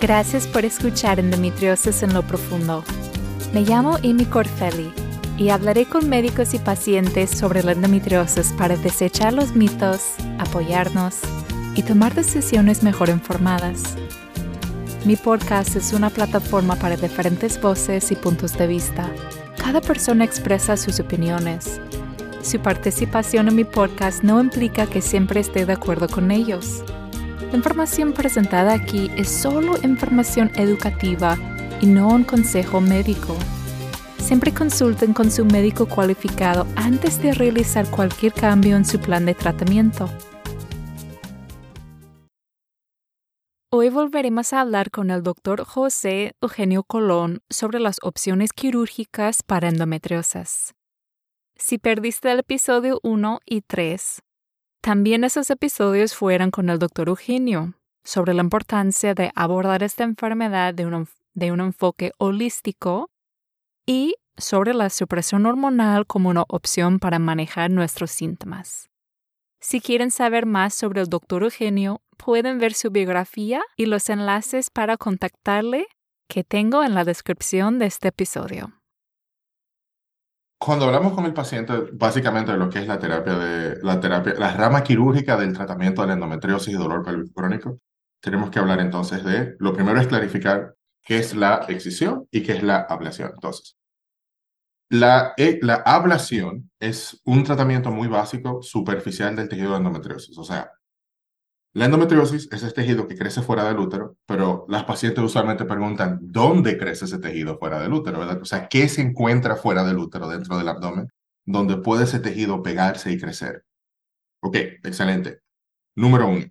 Gracias por escuchar Endometriosis en lo Profundo. Me llamo Amy Corfelli y hablaré con médicos y pacientes sobre la endometriosis para desechar los mitos, apoyarnos y tomar decisiones mejor informadas. Mi podcast es una plataforma para diferentes voces y puntos de vista. Cada persona expresa sus opiniones. Su participación en mi podcast no implica que siempre esté de acuerdo con ellos. La información presentada aquí es solo información educativa y no un consejo médico. Siempre consulten con su médico cualificado antes de realizar cualquier cambio en su plan de tratamiento. Hoy volveremos a hablar con el doctor José Eugenio Colón sobre las opciones quirúrgicas para endometriosis. Si perdiste el episodio 1 y 3, también esos episodios fueron con el doctor Eugenio sobre la importancia de abordar esta enfermedad de un, de un enfoque holístico y sobre la supresión hormonal como una opción para manejar nuestros síntomas. Si quieren saber más sobre el doctor Eugenio, pueden ver su biografía y los enlaces para contactarle que tengo en la descripción de este episodio. Cuando hablamos con el paciente, básicamente de lo que es la terapia de la terapia, la rama quirúrgica del tratamiento de la endometriosis y dolor pélvico crónico, tenemos que hablar entonces de, lo primero es clarificar qué es la excisión y qué es la ablación. Entonces, la, eh, la ablación es un tratamiento muy básico, superficial del tejido de endometriosis. O sea, la endometriosis es ese tejido que crece fuera del útero, pero las pacientes usualmente preguntan dónde crece ese tejido fuera del útero, ¿verdad? O sea, ¿qué se encuentra fuera del útero, dentro del abdomen, donde puede ese tejido pegarse y crecer? Ok, excelente. Número uno,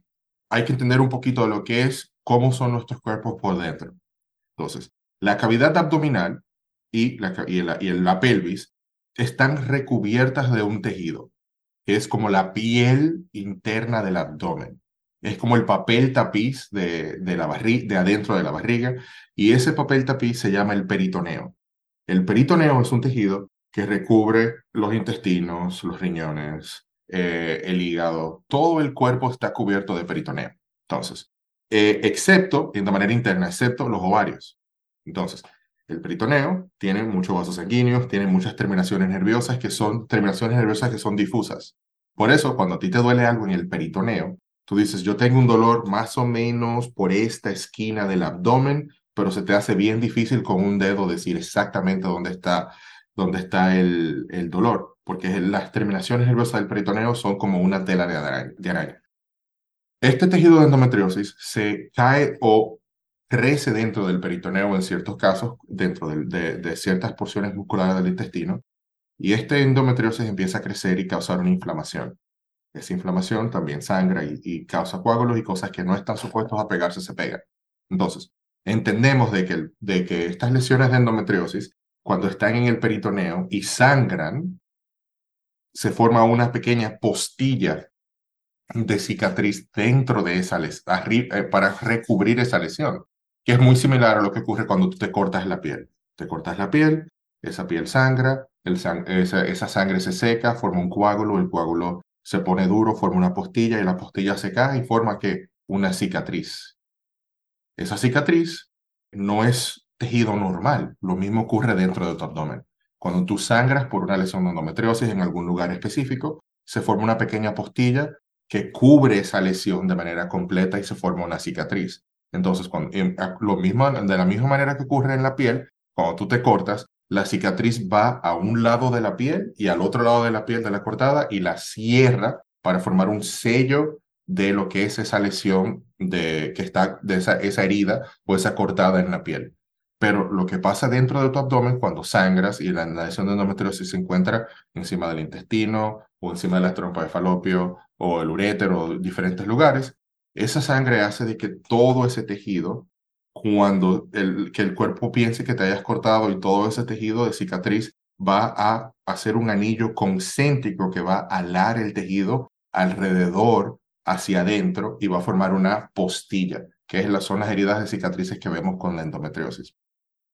hay que entender un poquito de lo que es, cómo son nuestros cuerpos por dentro. Entonces, la cavidad abdominal y la, y la, y la pelvis están recubiertas de un tejido, que es como la piel interna del abdomen es como el papel tapiz de, de, la de adentro de la barriga, y ese papel tapiz se llama el peritoneo. El peritoneo es un tejido que recubre los intestinos, los riñones, eh, el hígado, todo el cuerpo está cubierto de peritoneo. Entonces, eh, excepto, de manera interna, excepto los ovarios. Entonces, el peritoneo tiene muchos vasos sanguíneos, tiene muchas terminaciones nerviosas que son terminaciones nerviosas que son difusas. Por eso, cuando a ti te duele algo en el peritoneo, Tú dices, yo tengo un dolor más o menos por esta esquina del abdomen, pero se te hace bien difícil con un dedo decir exactamente dónde está, dónde está el, el dolor, porque las terminaciones nerviosas del peritoneo son como una tela de araña. De araña. Este tejido de endometriosis se cae o crece dentro del peritoneo en ciertos casos, dentro de, de ciertas porciones musculares del intestino, y este endometriosis empieza a crecer y causar una inflamación. Esa inflamación también sangra y, causa coágulos y cosas que no están supuestos a pegarse se pegan. Entonces, entendemos de que, de que estas lesiones de endometriosis, cuando están en el peritoneo y sangran, se forma una pequeña postilla de cicatriz dentro de esa lesión, eh, para recubrir esa lesión, que es muy similar a lo que ocurre cuando tú te cortas la piel. Te cortas la piel, esa piel sangra, esa, esa, sangre se seca, forma un coágulo, el coágulo se pone duro, forma una postilla y la postilla se cae y forma que una cicatriz. Esa cicatriz no es tejido normal, lo mismo ocurre dentro de tu abdomen. Cuando tú sangras por una lesión de endometriosis en algún lugar específico, se forma una pequeña postilla que cubre esa lesión de manera completa y se forma una cicatriz. Entonces, cuando, lo mismo, de la misma manera que ocurre en la piel, cuando tú te cortas, la cicatriz va a un lado de la piel y al otro lado de la piel de la cortada y la cierra para formar un sello de lo que es esa lesión de que está de esa, esa herida o esa cortada en la piel. Pero lo que pasa dentro de tu abdomen cuando sangras y la, lesión de endometriosis se encuentra encima del intestino o encima de la trompa de falopio o el urétero o diferentes lugares, esa sangre hace de que todo ese tejido cuando el, que el cuerpo piense que te hayas cortado y todo ese tejido de cicatriz va a hacer un anillo concéntrico que va a alar el tejido alrededor hacia adentro y va a formar una postilla, que es las zonas heridas de cicatrices que vemos con la endometriosis.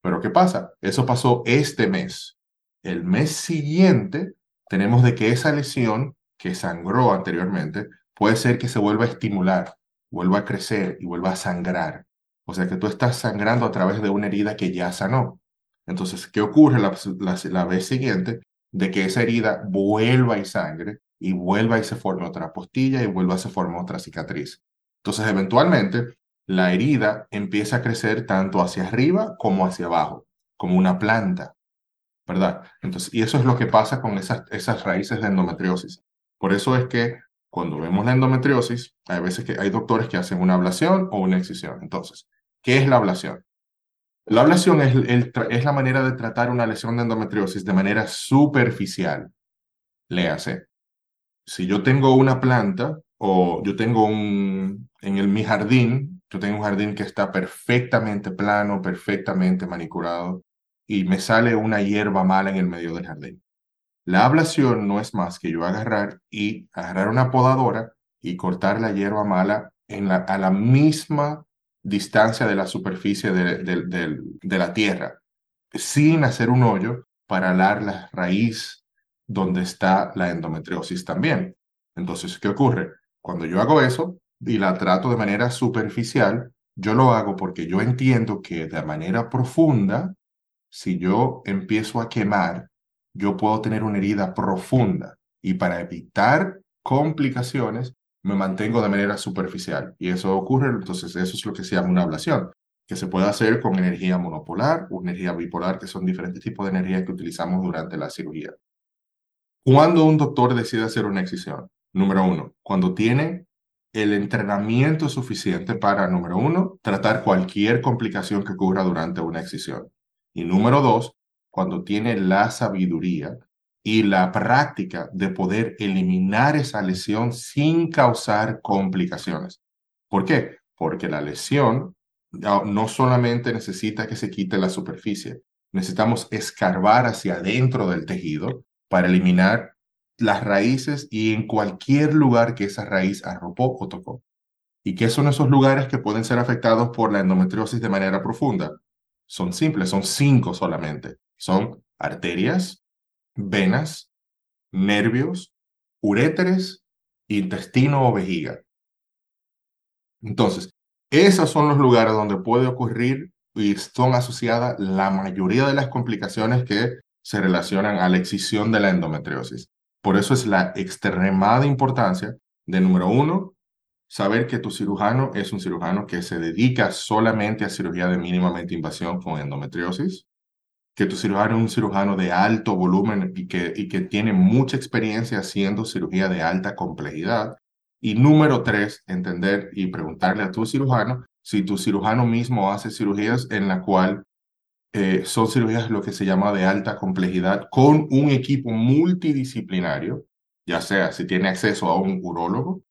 Pero ¿qué pasa? Eso pasó este mes. El mes siguiente tenemos de que esa lesión que sangró anteriormente puede ser que se vuelva a estimular, vuelva a crecer y vuelva a sangrar. O sea que tú estás sangrando a través de una herida que ya sanó. Entonces, ¿qué ocurre la, la, vez siguiente? De que esa herida vuelva y sangre y vuelva y se forme otra apostilla y vuelva a se forme otra cicatriz. Entonces, eventualmente, la herida empieza a crecer tanto hacia arriba como hacia abajo, como una planta, ¿verdad? Entonces, y eso es lo que pasa con esas, esas raíces de endometriosis. Por eso es que cuando vemos la endometriosis, hay veces que hay doctores que hacen una ablación o una excisión. Entonces, ¿qué es la ablación? La ablación es, la manera de tratar una lesión de endometriosis de manera superficial. Léase. Si yo tengo una planta o yo tengo un, en el, mi jardín, yo tengo un jardín que está perfectamente plano, perfectamente manicurado, y me sale una hierba mala en el medio del jardín. La ablación no es más que yo agarrar y agarrar una podadora y cortar la hierba mala a la misma distancia de la superficie de, de, la tierra, sin hacer un hoyo para alar la raíz donde está la endometriosis también. Entonces, ¿qué ocurre? Cuando yo hago eso y la trato de manera superficial, yo lo hago porque yo entiendo que de manera profunda, si yo empiezo a quemar, yo puedo tener una herida profunda y para evitar complicaciones me mantengo de manera superficial y eso ocurre, entonces eso es lo que se llama una ablación, que se puede hacer con energía monopolar o energía bipolar, que son diferentes tipos de energía que utilizamos durante la cirugía. ¿Cuándo un doctor decide hacer una excisión? Número uno, cuando tiene el entrenamiento suficiente para, número uno, tratar cualquier complicación que ocurra durante una excisión. Y número dos, cuando tiene la sabiduría y la práctica de poder eliminar esa lesión sin causar complicaciones. ¿Por qué? Porque la lesión no solamente necesita que se quite la superficie, necesitamos escarbar hacia adentro del tejido para eliminar las raíces y en cualquier lugar que esa raíz arropó o tocó. ¿Y qué son esos lugares que pueden ser afectados por la endometriosis de manera profunda? Son simples, son cinco solamente son arterias, venas, nervios, uréteres, intestino o vejiga. Entonces, esos son los lugares donde puede ocurrir y son asociadas la mayoría de las complicaciones que se relacionan a la excisión de la endometriosis. Por eso es la extremada importancia de, número uno, saber que tu cirujano es un cirujano que se dedica solamente a cirugía de mínimamente invasión con endometriosis que tu cirujano es un cirujano de alto volumen y que, y que tiene mucha experiencia haciendo cirugía de alta complejidad. Y número tres, entender y preguntarle a tu cirujano si tu cirujano mismo hace cirugías en la cual eh, son cirugías lo que se llama de alta complejidad con un equipo multidisciplinario, ya sea si tiene acceso a un urólogo,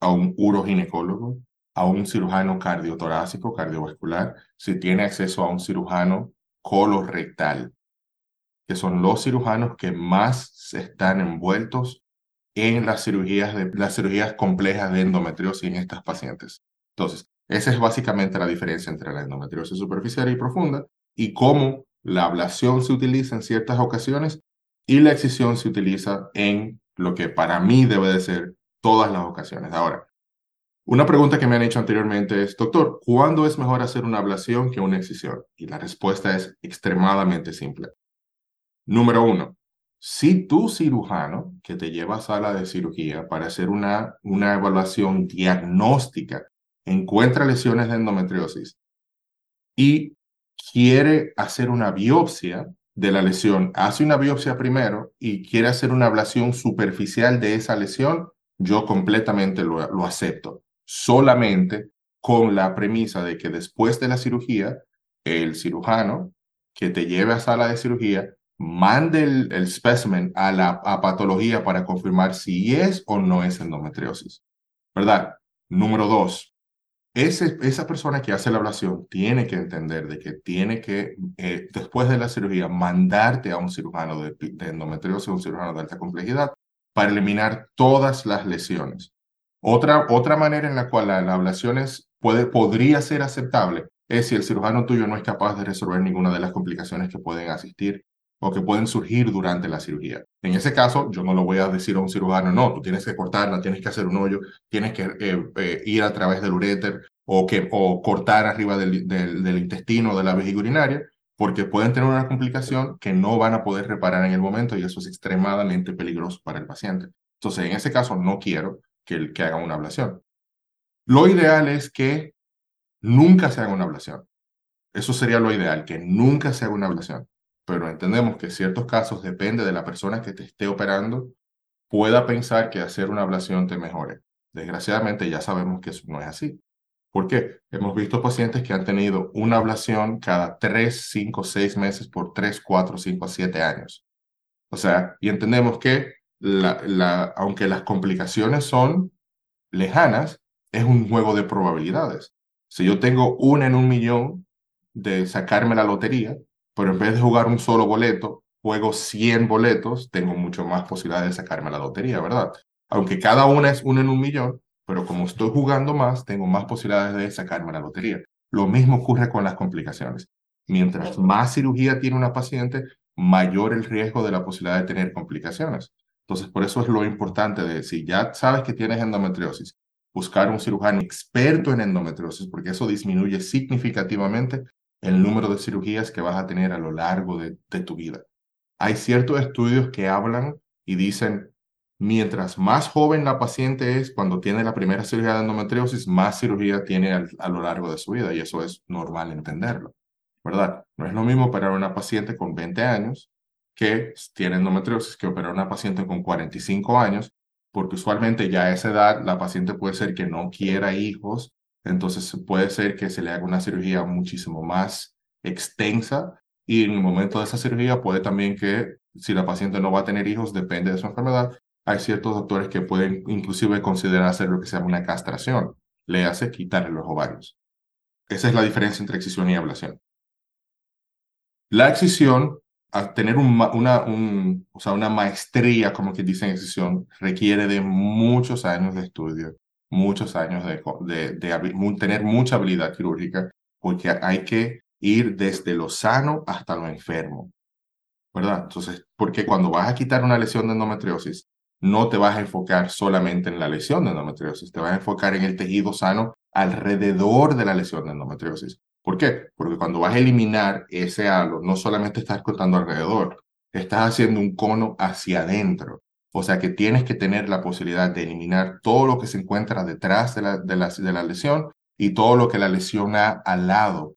a un uroginecólogo, a un cirujano cardiotorácico, cardiovascular, si tiene acceso a un cirujano colorectal, que son los cirujanos que más están envueltos en las cirugías, de, las cirugías complejas de endometriosis en estas pacientes. Entonces, esa es básicamente la diferencia entre la endometriosis superficial y profunda y cómo la ablación se utiliza en ciertas ocasiones y la excisión se utiliza en lo que para mí debe de ser todas las ocasiones. Ahora, una pregunta que me han hecho anteriormente es, doctor, ¿cuándo es mejor hacer una ablación que una excisión? Y la respuesta es extremadamente simple. Número uno, si tu cirujano que te lleva a sala de cirugía para hacer una, una evaluación diagnóstica encuentra lesiones de endometriosis y quiere hacer una biopsia de la lesión, hace una biopsia primero y quiere hacer una ablación superficial de esa lesión, yo completamente lo, lo acepto solamente con la premisa de que después de la cirugía, el cirujano que te lleve a sala de cirugía mande el, el specimen a la patología para confirmar si es o no es endometriosis. ¿Verdad? Número dos, ese, esa persona que hace la ablación tiene que entender de que tiene que, eh, después de la cirugía, mandarte a un cirujano de, de endometriosis, un cirujano de alta complejidad, para eliminar todas las lesiones. Otra, otra manera en la cual la, ablación puede, podría ser aceptable es si el cirujano tuyo no es capaz de resolver ninguna de las complicaciones que pueden asistir o que pueden surgir durante la cirugía. En ese caso, yo no lo voy a decir a un cirujano, no, tú tienes que cortarla, tienes que hacer un hoyo, tienes que eh, eh, ir a través del uréter o, que, o cortar arriba del, del, del intestino de la vejiga urinaria, porque pueden tener una complicación que no van a poder reparar en el momento y eso es extremadamente peligroso para el paciente. Entonces, en ese caso, no quiero que, que haga una ablación. Lo ideal es que nunca se haga una ablación. Eso sería lo ideal, que nunca se haga una ablación. Pero entendemos que en ciertos casos depende de la persona que te esté operando, pueda pensar que hacer una ablación te mejore. Desgraciadamente ya sabemos que eso no es así. ¿Por qué? Hemos visto pacientes que han tenido una ablación cada 3, 5, 6 meses por 3, 4, 5, 7 años. O sea, y entendemos que la, aunque las complicaciones son lejanas, es un juego de probabilidades. Si yo tengo una en un millón de sacarme la lotería, pero en vez de jugar un solo boleto, juego 100 boletos, tengo mucho más posibilidades de sacarme la lotería, ¿verdad? Aunque cada una es una en un millón, pero como estoy jugando más, tengo más posibilidades de sacarme la lotería. Lo mismo ocurre con las complicaciones. Mientras más cirugía tiene una paciente, mayor el riesgo de la posibilidad de tener complicaciones. Entonces, por eso es lo importante de si ya sabes que tienes endometriosis, buscar un cirujano experto en endometriosis, porque eso disminuye significativamente el número de cirugías que vas a tener a lo largo de, tu vida. Hay ciertos estudios que hablan y dicen, mientras más joven la paciente es cuando tiene la primera cirugía de endometriosis, más cirugía tiene a lo largo de su vida y eso es normal entenderlo, ¿verdad? No es lo mismo operar a una paciente con 20 años que tiene endometriosis que operar a una paciente con 45 años, porque usualmente ya a esa edad la paciente puede ser que no quiera hijos, entonces puede ser que se le haga una cirugía muchísimo más extensa y en el momento de esa cirugía puede también que si la paciente no va a tener hijos, depende de su enfermedad, hay ciertos doctores que pueden inclusive considerar hacer lo que se llama una castración, le hace quitarle los ovarios. Esa es la diferencia entre excisión y ablación. La excisión, al tener una, un, o sea, una maestría, como que dicen excisión, requiere de muchos años de estudio, muchos años de, de, de tener mucha habilidad quirúrgica, porque hay que ir desde lo sano hasta lo enfermo. ¿Verdad? Entonces, porque cuando vas a quitar una lesión de endometriosis, no te vas a enfocar solamente en la lesión de endometriosis, te vas a enfocar en el tejido sano alrededor de la lesión de endometriosis. ¿Por qué? Porque cuando vas a eliminar ese halo, no solamente estás cortando alrededor, estás haciendo un cono hacia adentro. O sea que tienes que tener la posibilidad de eliminar todo lo que se encuentra detrás de la, de la, de la lesión y todo lo que la lesión ha al lado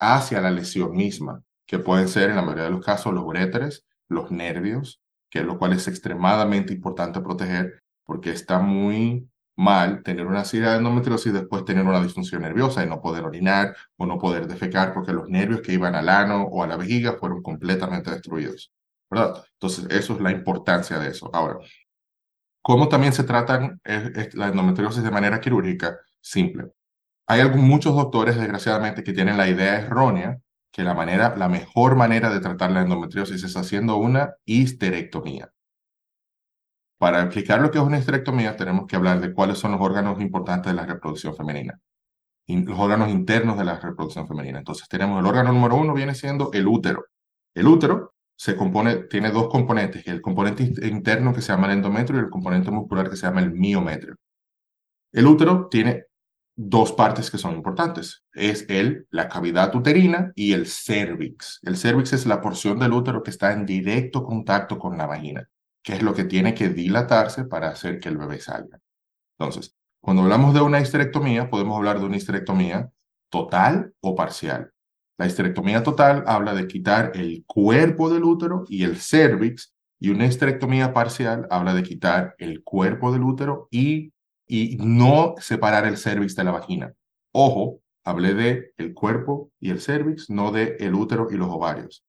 hacia la lesión misma, que pueden ser en la mayoría de los casos los uréteres, los nervios, que lo cual es extremadamente importante proteger porque está muy mal tener una cirugía de endometriosis después tener una disfunción nerviosa y no poder orinar o no poder defecar porque los nervios que iban al ano o a la vejiga fueron completamente destruidos. ¿verdad? Entonces, eso es la importancia de eso. Ahora, ¿cómo también se tratan la endometriosis de manera quirúrgica? Simple. Hay muchos doctores, desgraciadamente, que tienen la idea errónea que la, manera, la mejor manera de tratar la endometriosis es haciendo una histerectomía. Para explicar lo que es una histerectomía, tenemos que hablar de cuáles son los órganos importantes de la reproducción femenina, los órganos internos de la reproducción femenina. Entonces, tenemos el órgano número uno, viene siendo el útero. El útero se compone, tiene dos componentes, el componente interno que se llama el endometrio y el componente muscular que se llama el miometrio. El útero tiene dos partes que son importantes. Es el, la cavidad uterina y el cervix. El cervix es la porción del útero que está en directo contacto con la vagina, que es lo que tiene que dilatarse para hacer que el bebé salga. Entonces, cuando hablamos de una histerectomía, podemos hablar de una histerectomía total o parcial. La histerectomía total habla de quitar el cuerpo del útero y el cervix, y una histerectomía parcial habla de quitar el cuerpo del útero y y no separar el cervix de la vagina. Ojo, hablé de el cuerpo y el cervix, no de el útero y los ovarios.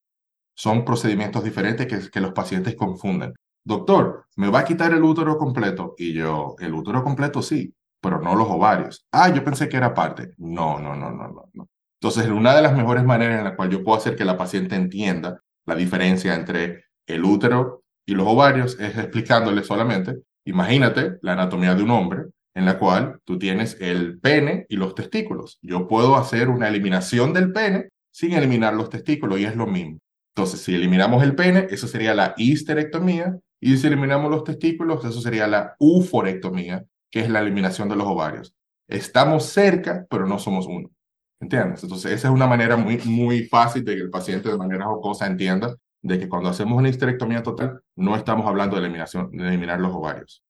Son procedimientos diferentes que, que los pacientes confunden. Doctor, ¿me va a quitar el útero completo? Y yo, el útero completo sí, pero no los ovarios. Ah, yo pensé que era parte. No, no, no, no, no. no. Entonces, una de las mejores maneras en la cual yo puedo hacer que la paciente entienda la diferencia entre el útero y los ovarios es explicándole solamente Imagínate la anatomía de un hombre en la cual tú tienes el pene y los testículos. Yo puedo hacer una eliminación del pene sin eliminar los testículos y es lo mismo. Entonces, si eliminamos el pene, eso sería la histerectomía y si eliminamos los testículos, eso sería la uforectomía, que es la eliminación de los ovarios. estamos cerca, pero no somos uno. ¿Entiendes? Entonces, esa es una manera muy, muy fácil de que el paciente de manera jocosa entienda de que cuando hacemos una histerectomía total, no estamos hablando de, eliminación, de eliminar los ovarios.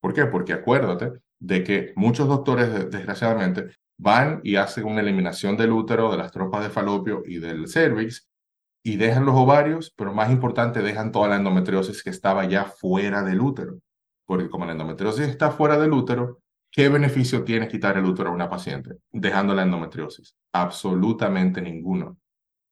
¿Por qué? Porque acuérdate de que muchos doctores, desgraciadamente, van y hacen una eliminación del útero, de las tropas de falopio y del cervix, y dejan los ovarios, pero más importante, dejan toda la endometriosis que estaba ya fuera del útero. Porque como la endometriosis está fuera del útero, ¿qué beneficio tiene quitar el útero a una paciente dejando la endometriosis? Absolutamente ninguno.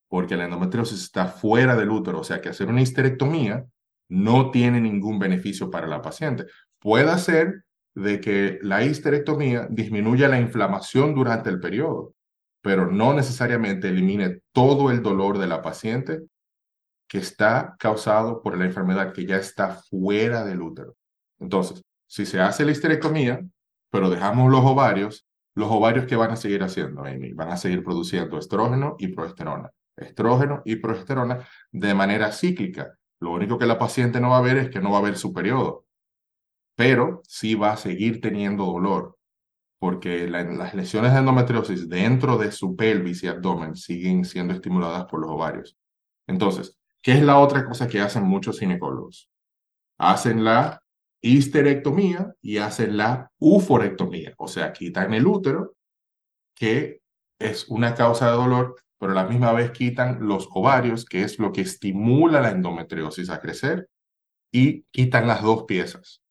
Porque la endometriosis está fuera del útero, o sea que hacer una histerectomía no tiene ningún beneficio para la paciente. Puede ser de que la histerectomía disminuya la inflamación durante el periodo, pero no necesariamente elimine todo el dolor de la paciente que está causado por la enfermedad que ya está fuera del útero. Entonces, si se hace la histerectomía, pero dejamos los ovarios, los ovarios que van a seguir haciendo, Amy, van a seguir produciendo estrógeno y progesterona, estrógeno y progesterona de manera cíclica. Lo único que la paciente no va a ver es que no va a haber su periodo, pero sí va a seguir teniendo dolor, porque las lesiones de endometriosis dentro de su pelvis y abdomen siguen siendo estimuladas por los ovarios. Entonces, ¿qué es la otra cosa que hacen muchos ginecólogos? Hacen la histerectomía y hacen la uforectomía, o sea, quitan el útero, que es una causa de dolor, pero a la misma vez quitan los ovarios, que es lo que estimula la endometriosis a crecer, y quitan las dos piezas.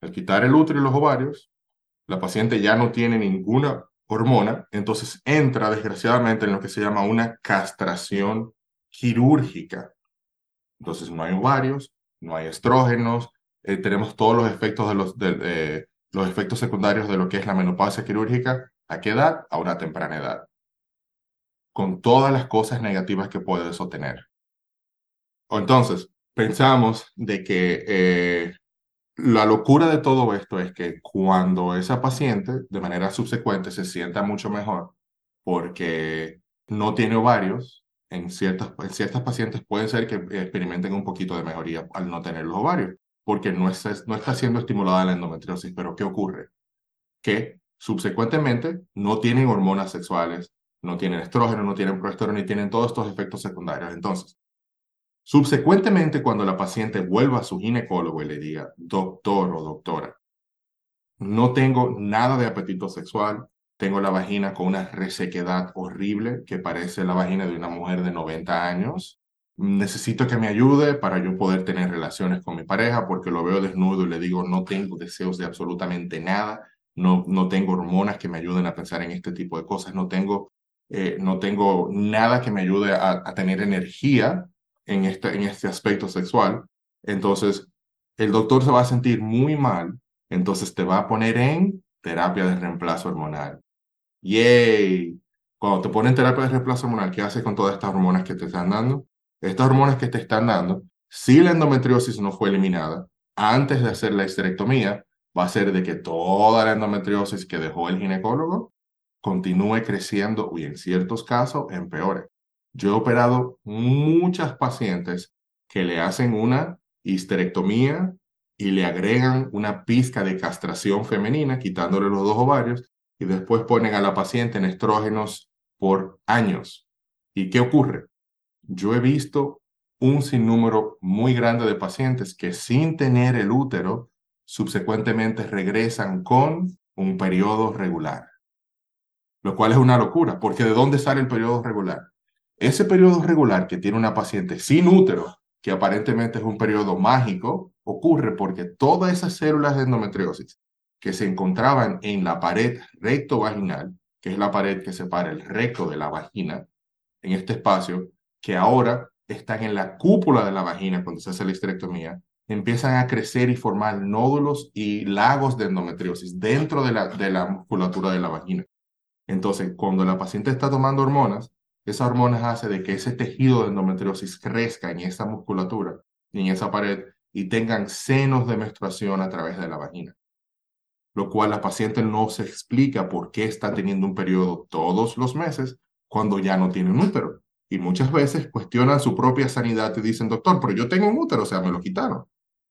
Al quitar el útero y los ovarios, la paciente ya no tiene ninguna hormona, entonces entra desgraciadamente en lo que se llama una castración quirúrgica. Entonces no hay ovarios, no hay estrógenos, eh, tenemos todos los efectos, de los, efectos secundarios de lo que es la menopausia quirúrgica. ¿A qué edad? A una temprana edad. Con todas las cosas negativas que puede eso tener. Entonces, pensamos de que eh, la locura de todo esto es que cuando esa paciente de manera subsecuente se sienta mucho mejor porque no tiene ovarios, en ciertas, en ciertas pacientes puede ser que experimenten un poquito de mejoría al no tener los ovarios, porque no no está siendo estimulada la endometriosis. Pero ¿qué ocurre? Que subsecuentemente no tienen hormonas sexuales, no tienen estrógeno, no tienen progesterona y tienen todos estos efectos secundarios. Entonces, Subsecuentemente, cuando la paciente vuelva a su ginecólogo y le diga, doctor o doctora, no tengo nada de apetito sexual, tengo la vagina con una resequedad horrible que parece la vagina de una mujer de 90 años, necesito que me ayude para yo poder tener relaciones con mi pareja porque lo veo desnudo y le digo, no tengo deseos de absolutamente nada, no, no tengo hormonas que me ayuden a pensar en este tipo de cosas, no tengo, eh, no tengo nada que me ayude a, a tener energía en este, en este aspecto sexual, entonces el doctor se va a sentir muy mal, entonces te va a poner en terapia de reemplazo hormonal. ¡Yay! Cuando te ponen terapia de reemplazo hormonal, ¿qué haces con todas estas hormonas que te están dando? Estas hormonas que te están dando, si la endometriosis no fue eliminada antes de hacer la histerectomía, va a ser de que toda la endometriosis que dejó el ginecólogo continúe creciendo y en ciertos casos empeore. Yo he operado muchas pacientes que le hacen una histerectomía y le agregan una pizca de castración femenina, quitándole los dos ovarios, y después ponen a la paciente en estrógenos por años. ¿Y qué ocurre? Yo he visto un sinnúmero muy grande de pacientes que sin tener el útero, subsecuentemente regresan con un periodo regular. Lo cual es una locura, porque ¿de dónde sale el periodo regular? Ese periodo regular que tiene una paciente sin útero, que aparentemente es un periodo mágico, ocurre porque todas esas células de endometriosis que se encontraban en la pared recto-vaginal, que es la pared que separa el recto de la vagina, en este espacio, que ahora están en la cúpula de la vagina cuando se hace la histerectomía, empiezan a crecer y formar nódulos y lagos de endometriosis dentro de la, de la musculatura de la vagina. Entonces, cuando la paciente está tomando hormonas, esa hormona hace de que ese tejido de endometriosis crezca en esa musculatura y en esa pared y tengan senos de menstruación a través de la vagina. Lo cual la paciente no se explica por qué está teniendo un periodo todos los meses cuando ya no tiene un útero. Y muchas veces cuestionan su propia sanidad y dicen, doctor, pero yo tengo un útero, o sea, me lo quitaron.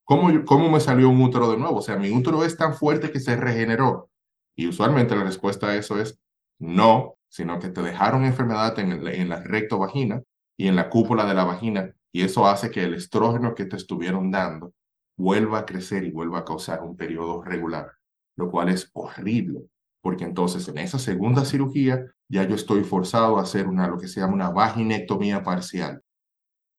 ¿Cómo, ¿Cómo me salió un útero de nuevo? O sea, mi útero es tan fuerte que se regeneró. Y usualmente la respuesta a eso es no, sino que te dejaron enfermedad en, en la rectovagina y en la cúpula de la vagina y eso hace que el estrógeno que te estuvieron dando vuelva a crecer y vuelva a causar un periodo regular, lo cual es horrible, porque entonces en esa segunda cirugía ya yo estoy forzado a hacer una, lo que se llama una vaginectomía parcial.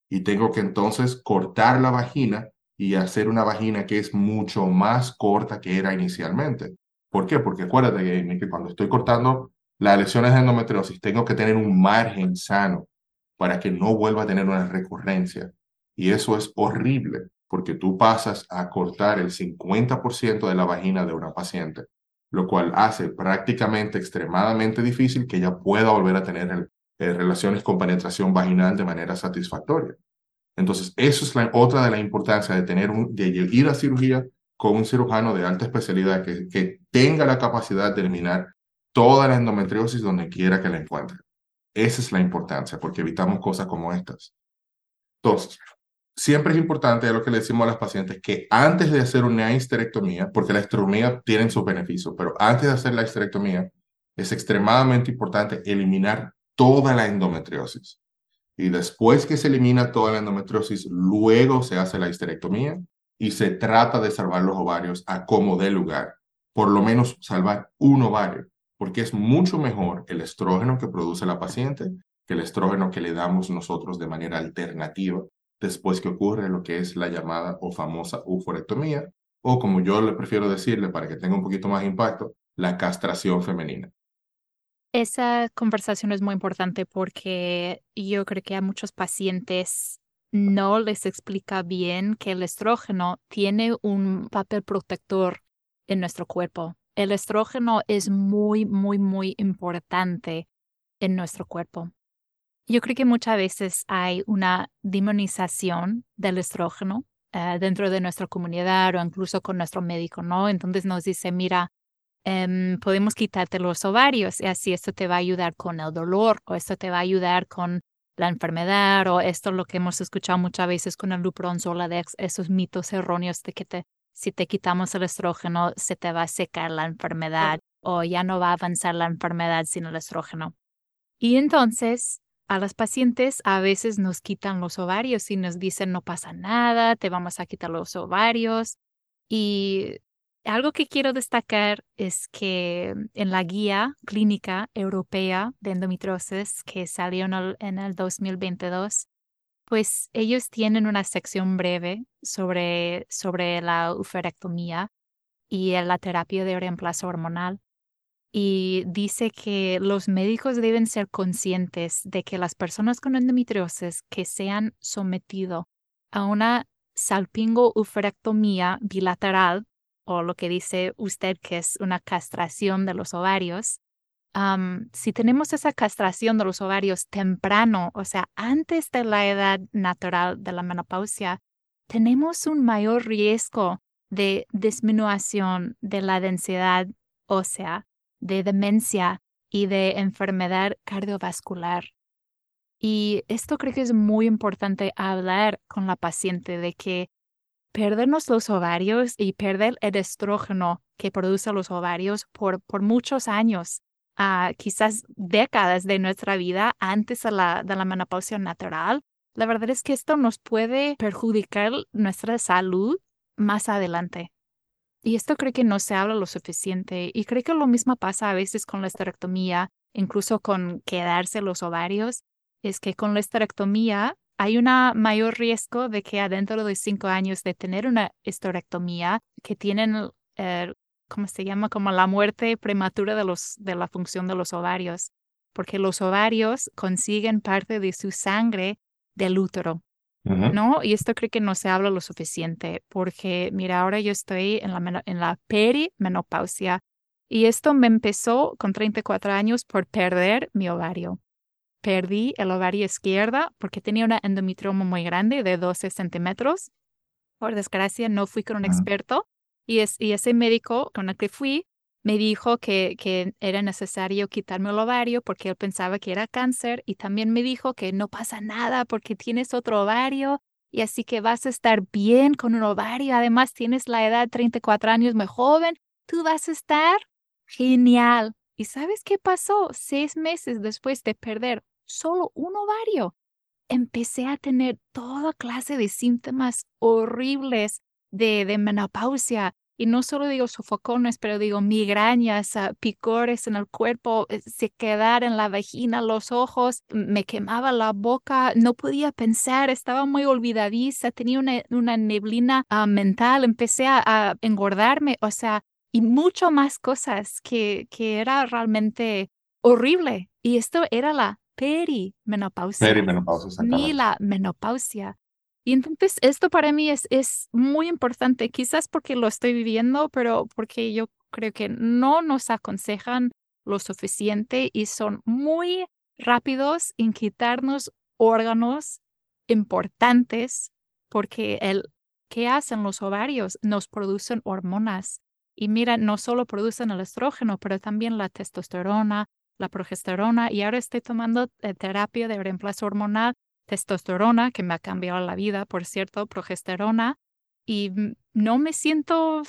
Y tengo que entonces cortar la vagina y hacer una vagina que es mucho más corta que era inicialmente. ¿Por qué? Porque acuérdate, que cuando estoy cortando las lesiones de endometriosis, tengo que tener un margen sano para que no vuelva a tener una recurrencia. Y eso es horrible, porque tú pasas a cortar el 50% de la vagina de una paciente, lo cual hace prácticamente extremadamente difícil que ella pueda volver a tener relaciones con penetración vaginal de manera satisfactoria. Entonces, eso es la, otra de la importancia de, tener un, de ir a cirugía con un cirujano de alta especialidad que, que tenga la capacidad de eliminar toda la endometriosis donde quiera que la encuentre. Esa es la importancia, porque evitamos cosas como estas. Entonces, siempre es importante, es lo que le decimos a las pacientes, que antes de hacer una histerectomía, porque la histerectomía tiene sus beneficios, pero antes de hacer la histerectomía, es extremadamente importante eliminar toda la endometriosis. Y después que se elimina toda la endometriosis, luego se hace la histerectomía y se trata de salvar los ovarios a como dé lugar. Por lo menos salvar un ovario porque es mucho mejor el estrógeno que produce la paciente que el estrógeno que le damos nosotros de manera alternativa después que ocurre lo que es la llamada o famosa uforectomía, o como yo le prefiero decirle para que tenga un poquito más impacto, la castración femenina. Esa conversación es muy importante porque yo creo que a muchos pacientes no les explica bien que el estrógeno tiene un papel protector en nuestro cuerpo el estrógeno es muy, muy, muy importante en nuestro cuerpo. Yo creo que muchas veces hay una demonización del estrógeno eh, dentro de nuestra comunidad o incluso con nuestro médico, ¿no? Entonces nos dice, mira, em, podemos quitarte los ovarios y así esto te va a ayudar con el dolor o esto te va a ayudar con la enfermedad o esto es lo que hemos escuchado muchas veces con el Lupron-Zoladex, esos mitos erróneos de que te si te quitamos el estrógeno, se te va a secar la enfermedad o ya no va a avanzar la enfermedad sin el estrógeno. Y entonces, a las pacientes a veces nos quitan los ovarios y nos dicen no pasa nada, te vamos a quitar los ovarios. Y algo que quiero destacar es que en la guía clínica europea de endometriosis que salió en el, en el 2022, pues ellos tienen una sección breve sobre, sobre la uferectomía y la terapia de reemplazo hormonal. Y dice que los médicos deben ser conscientes de que las personas con endometriosis que se han sometido a una salpingo uferectomía bilateral, o lo que dice usted que es una castración de los ovarios, si tenemos esa castración de los ovarios temprano, o sea, antes de la edad natural de la menopausia, tenemos un mayor riesgo de disminución de la densidad ósea, de demencia y de enfermedad cardiovascular. Y esto creo que es muy importante hablar con la paciente de que perdernos los ovarios y perder el estrógeno que produce los ovarios por, por muchos años quizás décadas de nuestra vida antes de la, de la menopausia natural, la verdad es que esto nos puede perjudicar nuestra salud más adelante. Y esto creo que no se habla lo suficiente. Y creo que lo mismo pasa a veces con la esterectomía, incluso con quedarse los ovarios, es que con la esterectomía hay un mayor riesgo de que adentro de cinco años de tener una esterectomía que tienen eh, ¿cómo se llama? Como la muerte prematura de, los, de la función de los ovarios, porque los ovarios consiguen parte de su sangre del útero. ¿No? Y esto creo que no se habla lo suficiente, porque mira, ahora yo estoy en la, en la perimenopausia y esto me empezó con 34 años por perder mi ovario. Perdí el ovario izquierda porque tenía una endometrioma muy grande de 12 centímetros. Por desgracia, no fui con un experto y, es, y ese médico con el que fui me dijo que, que era necesario quitarme el ovario porque él pensaba que era cáncer y también me dijo que no pasa nada porque tienes otro ovario y así que vas a estar bien con un ovario. Además, tienes la edad 34 años muy joven, tú vas a estar genial. ¿Y sabes qué pasó? Seis meses después de perder solo un ovario, empecé a tener toda clase de síntomas horribles de, de menopausia. Y no solo digo sofocones, pero digo migrañas, uh, picores en el cuerpo, eh, se quedar en la vagina, los ojos, me quemaba la boca, no podía pensar, estaba muy olvidadiza, tenía una, una neblina uh, mental, empecé a, a, engordarme, o sea, y mucho más cosas que, que era realmente horrible. Y esto era la perimenopausia. Perimenopausia, Ni la menopausia. Y entonces esto para mí es, es muy importante, quizás porque lo estoy viviendo, pero porque yo creo que no nos aconsejan lo suficiente y son muy rápidos en quitarnos órganos importantes porque el que hacen los ovarios nos producen hormonas. Y mira, no solo producen el estrógeno, pero también la testosterona, la progesterona. Y ahora estoy tomando eh, terapia de reemplazo hormonal testosterona, que me ha cambiado la vida, por cierto, progesterona, y no me siento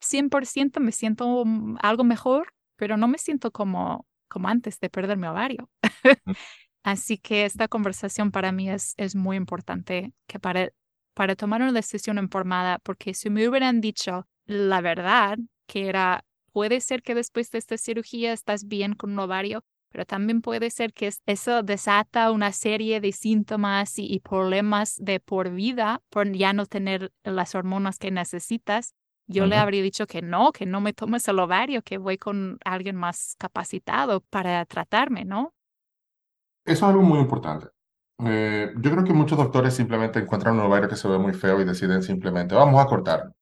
100%, me siento mm, algo mejor, pero no me siento como, como antes de perder mi ovario. Mm. Así que esta conversación para mí es, es muy importante que para, para tomar una decisión informada, porque si me hubieran dicho la verdad, que era, puede ser que después de esta cirugía estás bien con un ovario, pero también puede ser que eso desata una serie de síntomas y, problemas de por vida por ya no tener las hormonas que necesitas. Yo le habría dicho que no, que no me tomes el ovario, que voy con alguien más capacitado para tratarme, ¿no? Eso es algo muy importante. Eh, yo creo que muchos doctores simplemente encuentran un ovario que se ve muy feo y deciden simplemente, vamos a cortarlo.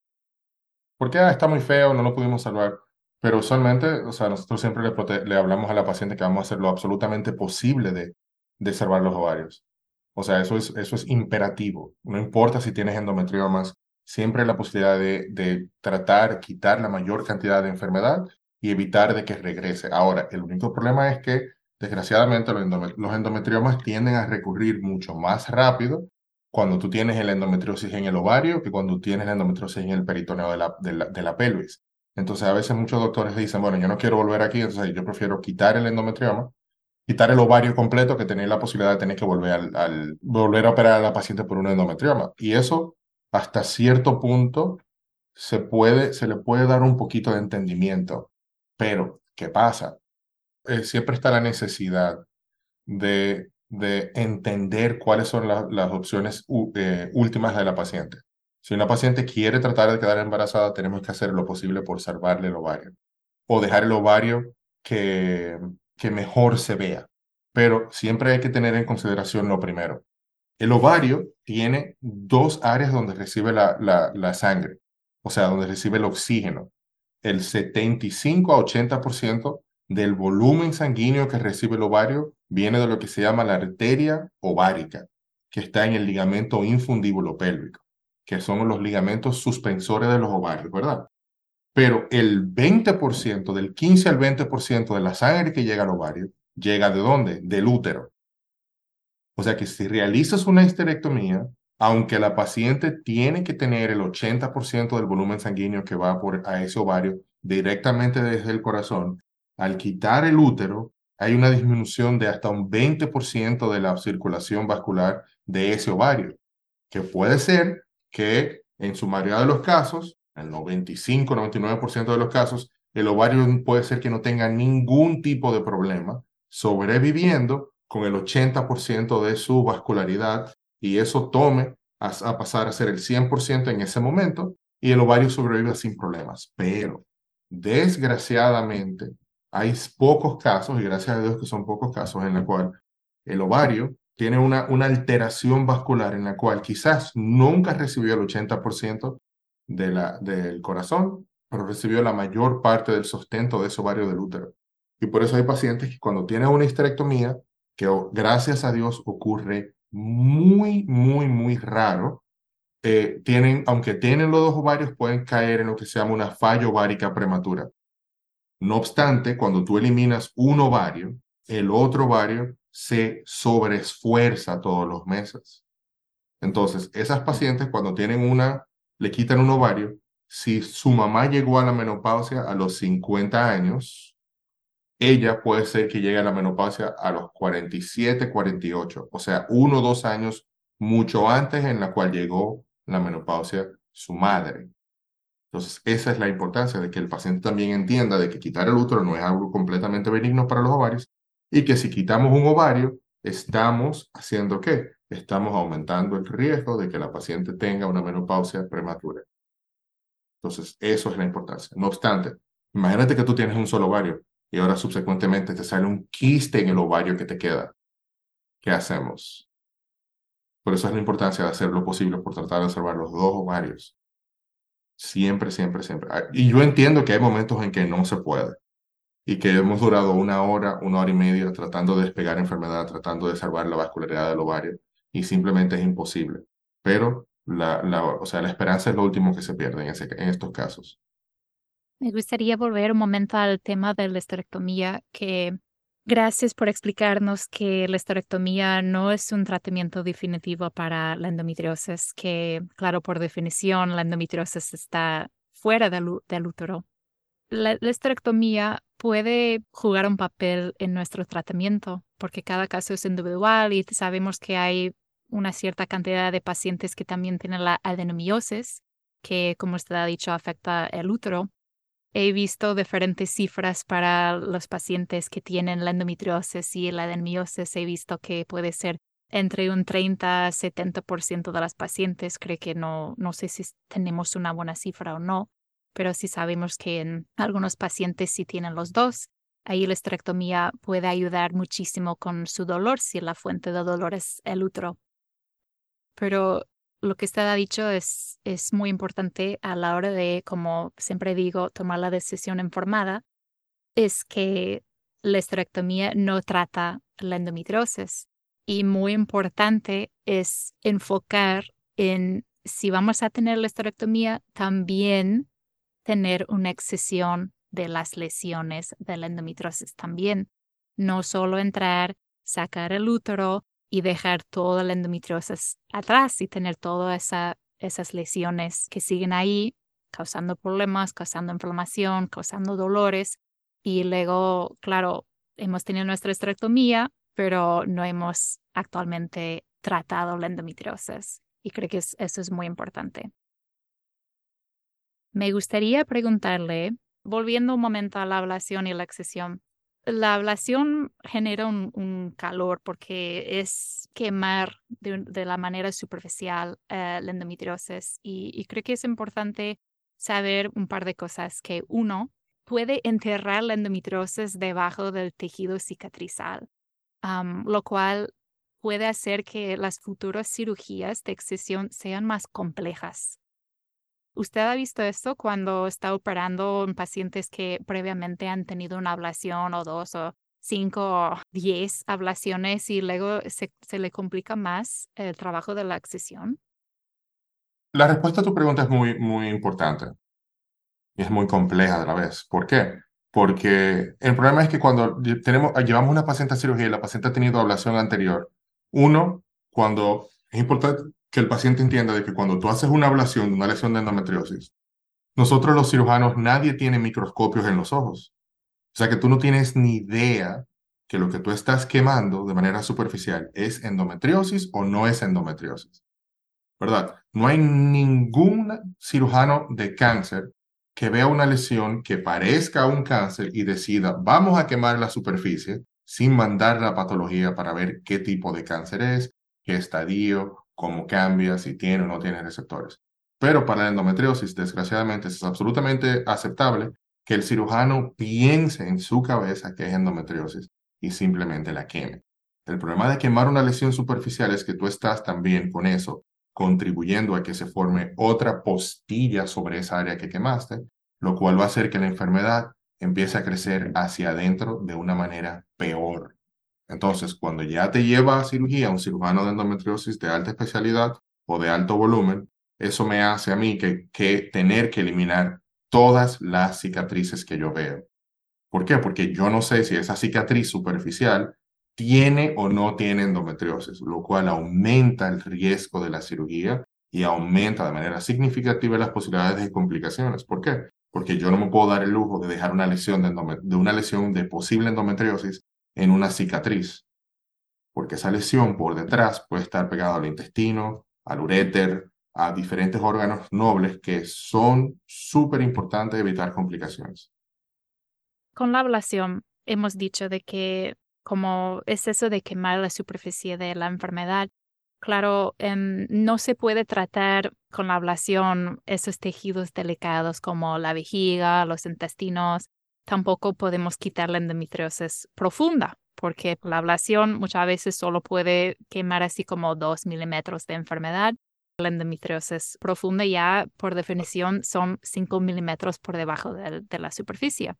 Porque ah, está muy feo, no lo pudimos salvar. Pero usualmente, o sea, nosotros siempre le, hablamos a la paciente que vamos a hacer lo absolutamente posible de, de salvar los ovarios. O sea, eso es, eso es imperativo. No importa si tienes endometriomas, siempre hay la posibilidad de, de tratar, quitar la mayor cantidad de enfermedad y evitar de que regrese. Ahora, el único problema es que, desgraciadamente, los, endometriomas tienden a recurrir mucho más rápido cuando tú tienes el endometriosis en el ovario que cuando tienes la endometriosis en el peritoneo de la, de la, de la pelvis. Entonces, a veces muchos doctores dicen, bueno, yo no quiero volver aquí, entonces yo prefiero quitar el endometrioma, quitar el ovario completo que tener la posibilidad de tener que volver, al, volver a operar a la paciente por un endometrioma. Y eso, hasta cierto punto, se, puede, se le puede dar un poquito de entendimiento. Pero, ¿qué pasa? Eh, siempre está la necesidad de, de entender cuáles son las opciones eh, últimas de la paciente. Si una paciente quiere tratar de quedar embarazada, tenemos que hacer lo posible por salvarle el ovario o dejar el ovario que, que mejor se vea. Pero siempre hay que tener en consideración lo primero. El ovario tiene dos áreas donde recibe la, la, sangre, o sea, donde recibe el oxígeno. El 75 a 80% del volumen sanguíneo que recibe el ovario viene de lo que se llama la arteria ovárica, que está en el ligamento infundíbulo pélvico que son los ligamentos suspensores de los ovarios, ¿verdad? Pero el 20%, del 15 al 20% de la sangre que llega al ovario, llega de dónde? Del útero. O sea que si realizas una histerectomía, aunque la paciente tiene que tener el 80% del volumen sanguíneo que va por, a ese ovario directamente desde el corazón, al quitar el útero, hay una disminución de hasta un 20% de la circulación vascular de ese ovario, que puede ser que en su mayoría de los casos, el 95-99% de los casos, el ovario puede ser que no tenga ningún tipo de problema, sobreviviendo con el 80% de su vascularidad y eso tome a, pasar a ser el 100% en ese momento y el ovario sobrevive sin problemas. Pero, desgraciadamente, hay pocos casos, y gracias a Dios que son pocos casos, en los cuales el ovario tiene una, una alteración vascular en la cual quizás nunca recibió el 80% de la, del corazón, pero recibió la mayor parte del sustento de ese ovario del útero. Y por eso hay pacientes que cuando tienen una histerectomía, que gracias a Dios ocurre muy, muy, muy raro, eh, tienen, aunque tienen los dos ovarios, pueden caer en lo que se llama una falla ovárica prematura. No obstante, cuando tú eliminas un ovario, el otro ovario se sobreesfuerza todos los meses. Entonces, esas pacientes cuando tienen una, le quitan un ovario, si su mamá llegó a la menopausia a los 50 años, ella puede ser que llegue a la menopausia a los 47, 48, o sea, uno o dos años mucho antes en la cual llegó la menopausia su madre. Entonces, esa es la importancia de que el paciente también entienda de que quitar el útero no es algo completamente benigno para los ovarios y que si quitamos un ovario, estamos haciendo qué? Estamos aumentando el riesgo de que la paciente tenga una menopausia prematura. Entonces, eso es la importancia. No obstante, imagínate que tú tienes un solo ovario y ahora subsecuentemente te sale un quiste en el ovario que te queda. ¿Qué hacemos? Por eso es la importancia de hacer lo posible por tratar de salvar los dos ovarios. Siempre, siempre, siempre. Ah, y yo entiendo que hay momentos en que no se puede y que hemos durado una hora, una hora y media tratando de despegar enfermedad, tratando de salvar la vascularidad del ovario y simplemente es imposible. Pero la, la, o sea, la esperanza es lo último que se pierde en, ese, en estos casos. Me gustaría volver un momento al tema de la esterectomía, que gracias por explicarnos que la esterectomía no es un tratamiento definitivo para la endometriosis, que claro, por definición, la endometriosis está fuera del, del útero. La, la esterectomía puede jugar un papel en nuestro tratamiento, porque cada caso es individual y sabemos que hay una cierta cantidad de pacientes que también tienen la adenomiosis, que como usted ha dicho afecta el útero. He visto diferentes cifras para los pacientes que tienen la endometriosis y la adenomiosis. He visto que puede ser entre un 30 a 70% de las pacientes. Creo que no, no sé si tenemos una buena cifra o no, pero sí sabemos que en algunos pacientes sí tienen los dos. Ahí la esterectomía puede ayudar muchísimo con su dolor si la fuente de dolor es el útero. Pero lo que usted ha dicho es, es muy importante a la hora de, como siempre digo, tomar la decisión informada, es que la esterectomía no trata la endometriosis. Y muy importante es enfocar en si vamos a tener la esterectomía, también tener una excesión de las lesiones de la endometriosis también. No solo entrar, sacar el útero y dejar toda la endometriosis atrás y tener todas esa, esas lesiones que siguen ahí, causando problemas, causando inflamación, causando dolores. Y luego, claro, hemos tenido nuestra esterectomía, pero no hemos actualmente tratado la endometriosis. Y creo que eso es muy importante. Me gustaría preguntarle, volviendo un momento a la ablación y la excesión, la ablación genera un, calor porque es quemar de, la manera superficial eh, la endometriosis y, creo que es importante saber un par de cosas que uno puede enterrar la endometriosis debajo del tejido cicatrizal, lo cual puede hacer que las futuras cirugías de excesión sean más complejas ¿Usted ha visto esto cuando está operando en pacientes que previamente han tenido una ablación o dos o cinco o diez ablaciones y luego se, le complica más el trabajo de la excisión? La respuesta a tu pregunta es muy, muy importante y es muy compleja a la vez. ¿Por qué? Porque el problema es que cuando tenemos, llevamos una paciente a cirugía y la paciente ha tenido ablación anterior, uno, cuando es importante que el paciente entienda de que cuando tú haces una ablación de una lesión de endometriosis, nosotros los cirujanos, nadie tiene microscopios en los ojos. O sea que tú no tienes ni idea que lo que tú estás quemando de manera superficial es endometriosis o no es endometriosis. ¿Verdad? No hay ningún cirujano de cáncer que vea una lesión que parezca un cáncer y decida, vamos a quemar la superficie sin mandar la patología para ver qué tipo de cáncer es, qué estadio cómo cambia, si tiene o no tiene receptores. Pero para la endometriosis, desgraciadamente, es absolutamente aceptable que el cirujano piense en su cabeza que es endometriosis y simplemente la queme. El problema de quemar una lesión superficial es que tú estás también con eso contribuyendo a que se forme otra postilla sobre esa área que quemaste, lo cual va a hacer que la enfermedad empiece a crecer hacia adentro de una manera peor. Entonces, cuando ya te lleva a cirugía un cirujano de endometriosis de alta especialidad o de alto volumen, eso me hace a mí que, tener que eliminar todas las cicatrices que yo veo. ¿Por qué? Porque yo no sé si esa cicatriz superficial tiene o no tiene endometriosis, lo cual aumenta el riesgo de la cirugía y aumenta de manera significativa las posibilidades de complicaciones. ¿Por qué? Porque yo no me puedo dar el lujo de dejar una lesión una lesión de posible endometriosis en una cicatriz, porque esa lesión por detrás puede estar pegada al intestino, al uréter, a diferentes órganos nobles que son súper importantes evitar complicaciones. Con la ablación hemos dicho de que como es eso de quemar la superficie de la enfermedad, claro, em, no se puede tratar con la ablación esos tejidos delicados como la vejiga, los intestinos. Tampoco podemos quitar la endometriosis profunda, porque la ablación muchas veces solo puede quemar así como dos milímetros de enfermedad. La endometriosis profunda ya, por definición, son cinco milímetros por debajo de la superficie.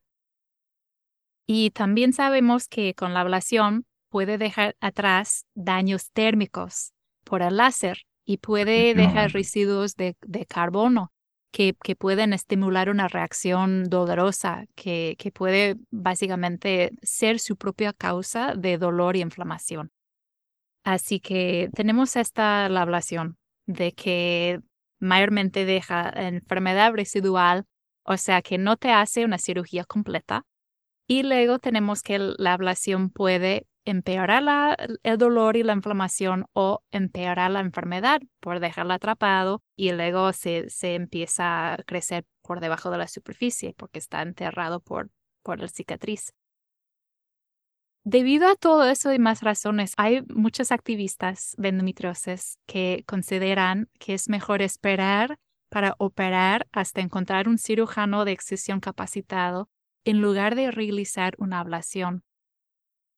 Y también sabemos que con la ablación puede dejar atrás daños térmicos por el láser y puede dejar residuos de, carbono que, pueden estimular una reacción dolorosa que, que puede básicamente ser su propia causa de dolor y inflamación. Así que tenemos esta la ablación de que mayormente deja enfermedad residual, o sea que no te hace una cirugía completa, y luego tenemos que la ablación puede empeorar el dolor y la inflamación o empeorar la enfermedad por dejarla atrapado y luego se, se empieza a crecer por debajo de la superficie porque está enterrado por, por la cicatriz. Debido a todo eso y más razones, hay muchos activistas de endometriosis que consideran que es mejor esperar para operar hasta encontrar un cirujano de excisión capacitado en lugar de realizar una ablación.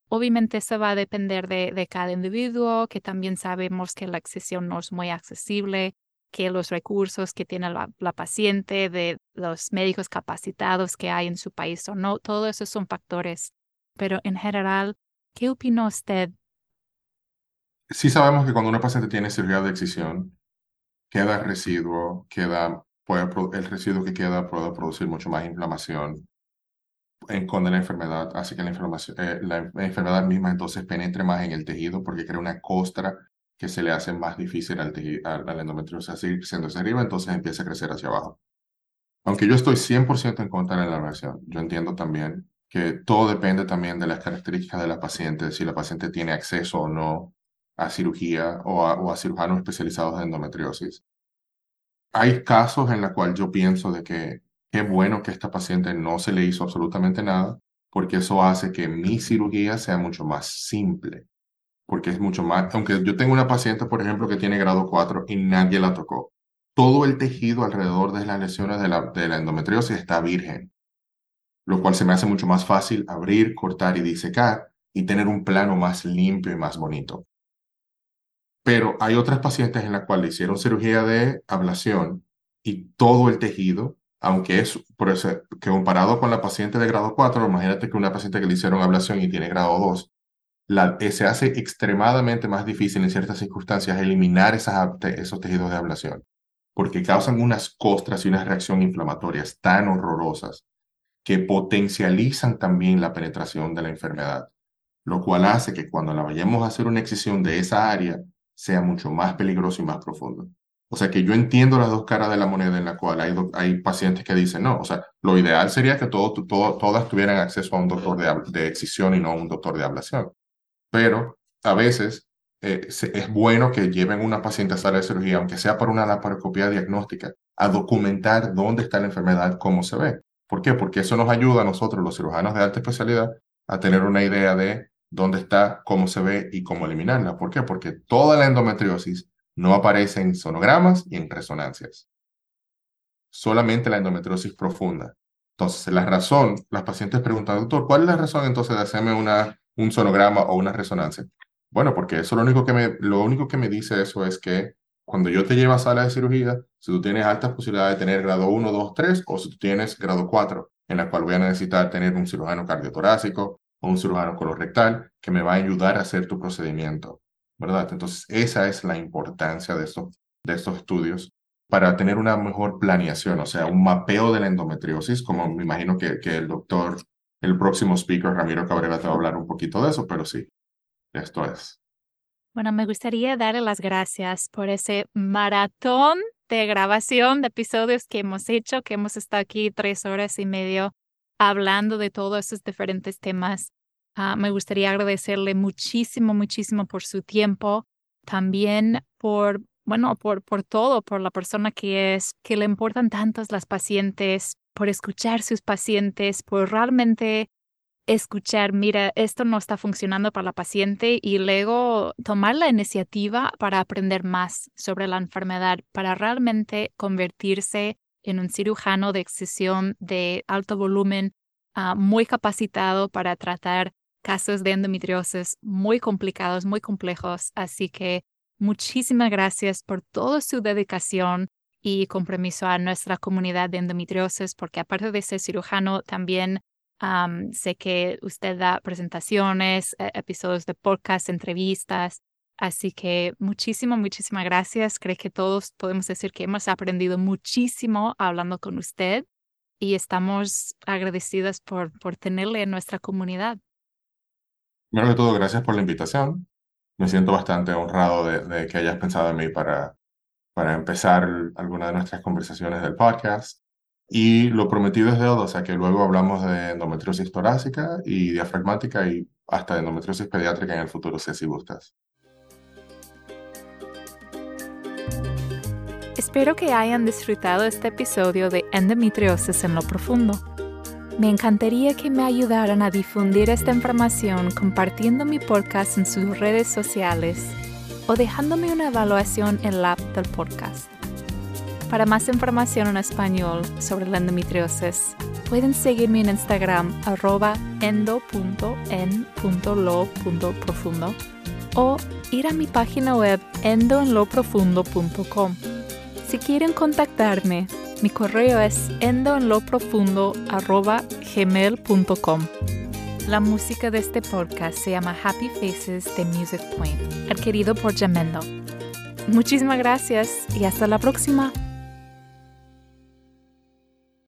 Obviamente eso va a depender de, cada individuo, que también sabemos que la excisión no es muy accesible, que los recursos que tiene la, paciente, de los médicos capacitados que hay en su país o no, todo eso son factores. Pero en general, ¿qué opina usted? Sí sabemos que cuando una paciente tiene cirugía de excisión, queda residuo, queda, puede, el residuo que queda puede producir mucho más inflamación, esconde la enfermedad, hace que eh, la enfermedad misma entonces penetre más en el tejido porque crea una costra que se le hace más difícil al, al, al endometriosis seguir creciendo hacia arriba, entonces empieza a crecer hacia abajo. Aunque yo estoy 100% en contra de la relación, yo entiendo también que todo depende también de las características de la paciente, si la paciente tiene acceso o no a cirugía o a, o a cirujanos especializados en endometriosis. Hay casos en los cuales yo pienso de que Qué bueno que esta paciente no se le hizo absolutamente nada, porque eso hace que mi cirugía sea mucho más simple, porque es mucho más, aunque yo tengo una paciente, por ejemplo, que tiene grado 4 y nadie la tocó, todo el tejido alrededor de las lesiones de la, de la endometriosis está virgen, lo cual se me hace mucho más fácil abrir, cortar y disecar y tener un plano más limpio y más bonito. Pero hay otras pacientes en las cuales hicieron cirugía de ablación y todo el tejido aunque es por eso, que comparado con la paciente de grado 4, imagínate que una paciente que le hicieron ablación y tiene grado 2, la, eh, se hace extremadamente más difícil en ciertas circunstancias eliminar esas, esos tejidos de ablación, porque causan unas costras y unas reacciones inflamatorias tan horrorosas que potencializan también la penetración de la enfermedad, lo cual hace que cuando la vayamos a hacer una excisión de esa área sea mucho más peligroso y más profundo. O sea que yo entiendo las dos caras de la moneda en la cual hay, hay pacientes que dicen, no, o sea, lo ideal sería que todo, todo, todas tuvieran acceso a un doctor de, de excisión y no a un doctor de ablación. Pero a veces eh, es bueno que lleven una paciente a sala de cirugía, aunque sea para una laparoscopia diagnóstica, a documentar dónde está la enfermedad, cómo se ve. ¿Por qué? Porque eso nos ayuda a nosotros, los cirujanos de alta especialidad, a tener una idea de dónde está, cómo se ve y cómo eliminarla. ¿Por qué? Porque toda la endometriosis no aparece en sonogramas y en resonancias. Solamente la endometriosis profunda. Entonces, la razón, las pacientes preguntan, doctor, ¿cuál es la razón entonces de hacerme una, un sonograma o una resonancia? Bueno, porque eso lo único, que me, lo único que me dice eso es que cuando yo te llevo a sala de cirugía, si tú tienes altas posibilidades de tener grado 1, 2, 3 o si tú tienes grado 4, en la cual voy a necesitar tener un cirujano cardiotorácico o un cirujano colorectal que me va a ayudar a hacer tu procedimiento. ¿Verdad? Entonces, esa es la importancia de, esto, de estos estudios para tener una mejor planeación, o sea, un mapeo de la endometriosis, como me imagino que, que el doctor, el próximo speaker, Ramiro Cabrera, te va a hablar un poquito de eso, pero sí, esto es. Bueno, me gustaría darle las gracias por ese maratón de grabación de episodios que hemos hecho, que hemos estado aquí tres horas y medio hablando de todos esos diferentes temas. Ah, me gustaría agradecerle muchísimo, muchísimo por su tiempo, también por, bueno, por, por todo, por la persona que es, que le importan tantos las pacientes, por escuchar sus pacientes, por realmente escuchar, mira, esto no está funcionando para la paciente y luego tomar la iniciativa para aprender más sobre la enfermedad, para realmente convertirse en un cirujano de excisión de alto volumen, ah, muy capacitado para tratar casos de endometriosis muy complicados, muy complejos. Así que muchísimas gracias por toda su dedicación y compromiso a nuestra comunidad de endometriosis, porque aparte de ser cirujano, también sé que usted da presentaciones, e, episodios de podcast, entrevistas. Así que muchísimas, muchísimas gracias. Creo que todos podemos decir que hemos aprendido muchísimo hablando con usted y estamos agradecidas por, por tenerle en nuestra comunidad. Primero de todo, gracias por la invitación. Me siento bastante honrado de, de que hayas pensado en mí para, para empezar alguna de nuestras conversaciones del podcast. Y lo prometido es deuda, o sea que luego hablamos de endometriosis torácica y diafragmática y hasta de endometriosis pediátrica en el futuro, si así gustas. Espero que hayan disfrutado este episodio de Endometriosis en lo Profundo. Me encantaría que me ayudaran a difundir esta información compartiendo mi podcast en sus redes sociales o dejándome una evaluación en la app del podcast. Para más información en español sobre la endometriosis, pueden seguirme en Instagram arroba endo.en.lo.profundo o ir a mi página web endoenloprofundo.com. Si quieren contactarme, mi correo es endoenloprofundo.gmail.com. La música de este podcast se llama Happy Faces de Music Point, adquirido por Jamendo. Muchísimas gracias y hasta la próxima.